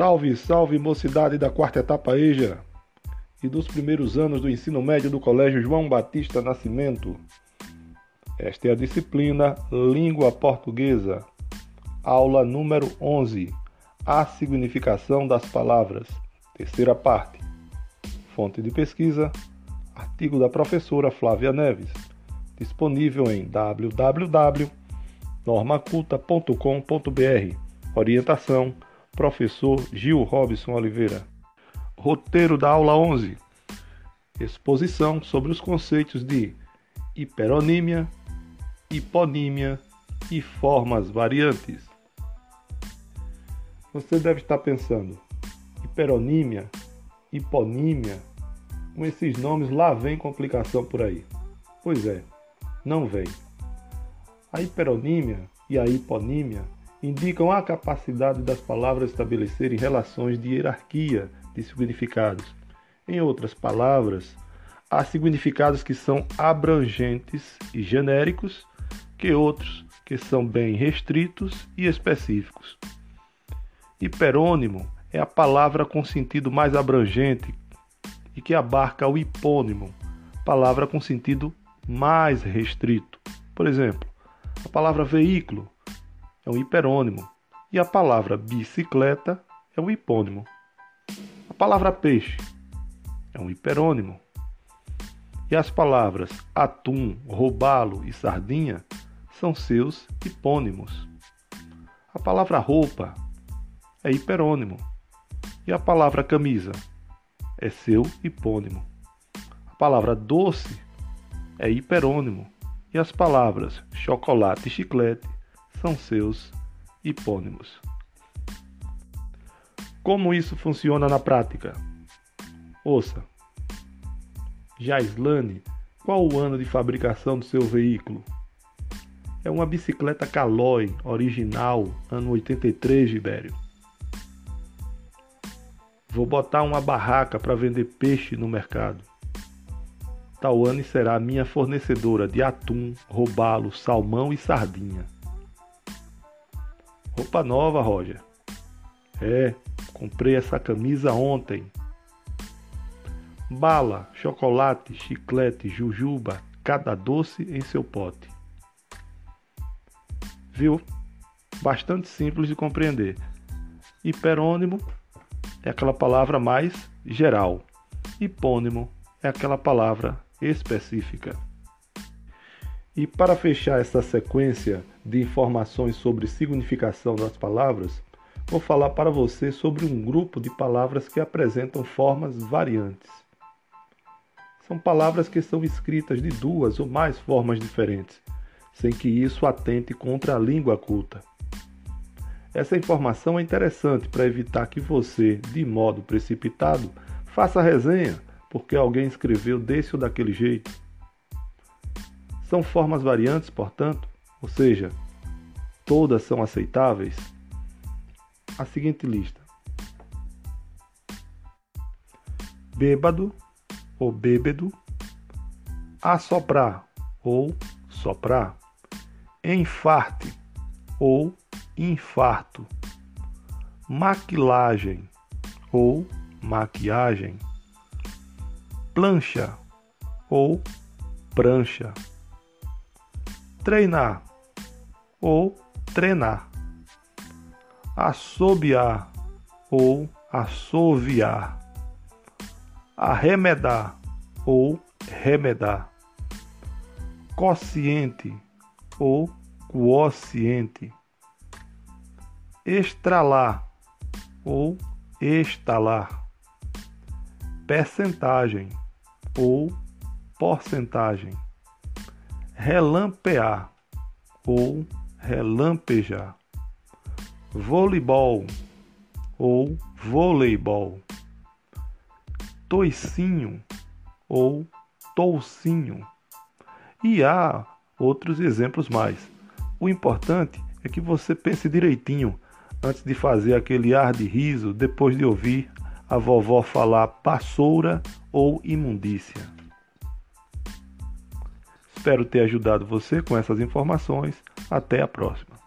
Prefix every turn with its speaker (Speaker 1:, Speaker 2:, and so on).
Speaker 1: Salve, salve mocidade da quarta etapa EJA e dos primeiros anos do ensino médio do Colégio João Batista Nascimento. Esta é a disciplina Língua Portuguesa, aula número 11, A Significação das Palavras, terceira parte. Fonte de pesquisa, artigo da professora Flávia Neves, disponível em www.normaculta.com.br. Orientação Professor Gil Robson Oliveira. Roteiro da aula 11. Exposição sobre os conceitos de hiperonímia, hiponímia e formas variantes. Você deve estar pensando, hiperonímia, hiponímia, com esses nomes lá vem complicação por aí. Pois é, não vem. A hiperonímia e a hiponímia indicam a capacidade das palavras estabelecerem relações de hierarquia de significados. Em outras palavras, há significados que são abrangentes e genéricos, que outros que são bem restritos e específicos. Hiperônimo é a palavra com sentido mais abrangente e que abarca o hipônimo, palavra com sentido mais restrito. Por exemplo, a palavra veículo é um hiperônimo e a palavra bicicleta é um hipônimo. A palavra peixe é um hiperônimo. E as palavras atum, robalo e sardinha são seus hipônimos. A palavra roupa é hiperônimo. E a palavra camisa é seu hipônimo. A palavra doce é hiperônimo. E as palavras chocolate e chiclete são seus hipônimos. Como isso funciona na prática? Ouça. Jaislane, qual o ano de fabricação do seu veículo? É uma bicicleta Caloi, original, ano 83, Gibério. Vou botar uma barraca para vender peixe no mercado. Tawane será minha fornecedora de atum, robalo, salmão e sardinha. Roupa nova, Roger. É, comprei essa camisa ontem. Bala, chocolate, chiclete, jujuba, cada doce em seu pote. Viu? Bastante simples de compreender. Hiperônimo é aquela palavra mais geral. Hipônimo é aquela palavra específica. E para fechar essa sequência de informações sobre significação das palavras, vou falar para você sobre um grupo de palavras que apresentam formas variantes. São palavras que são escritas de duas ou mais formas diferentes, sem que isso atente contra a língua culta. Essa informação é interessante para evitar que você, de modo precipitado, faça resenha porque alguém escreveu desse ou daquele jeito são formas variantes, portanto, ou seja, todas são aceitáveis? A seguinte lista: bêbado ou bêbedo, assoprar ou soprar, enfarte ou infarto, maquilagem ou maquiagem, plancha ou prancha treinar ou treinar, assobiar ou assoviar, arremedar ou remedar, quociente ou quociente, estralar ou estalar, percentagem ou porcentagem relampear ou relampejar, voleibol ou voleibol, toicinho ou toucinho. E há outros exemplos mais. O importante é que você pense direitinho antes de fazer aquele ar de riso depois de ouvir a vovó falar passoura ou imundícia. Espero ter ajudado você com essas informações. Até a próxima.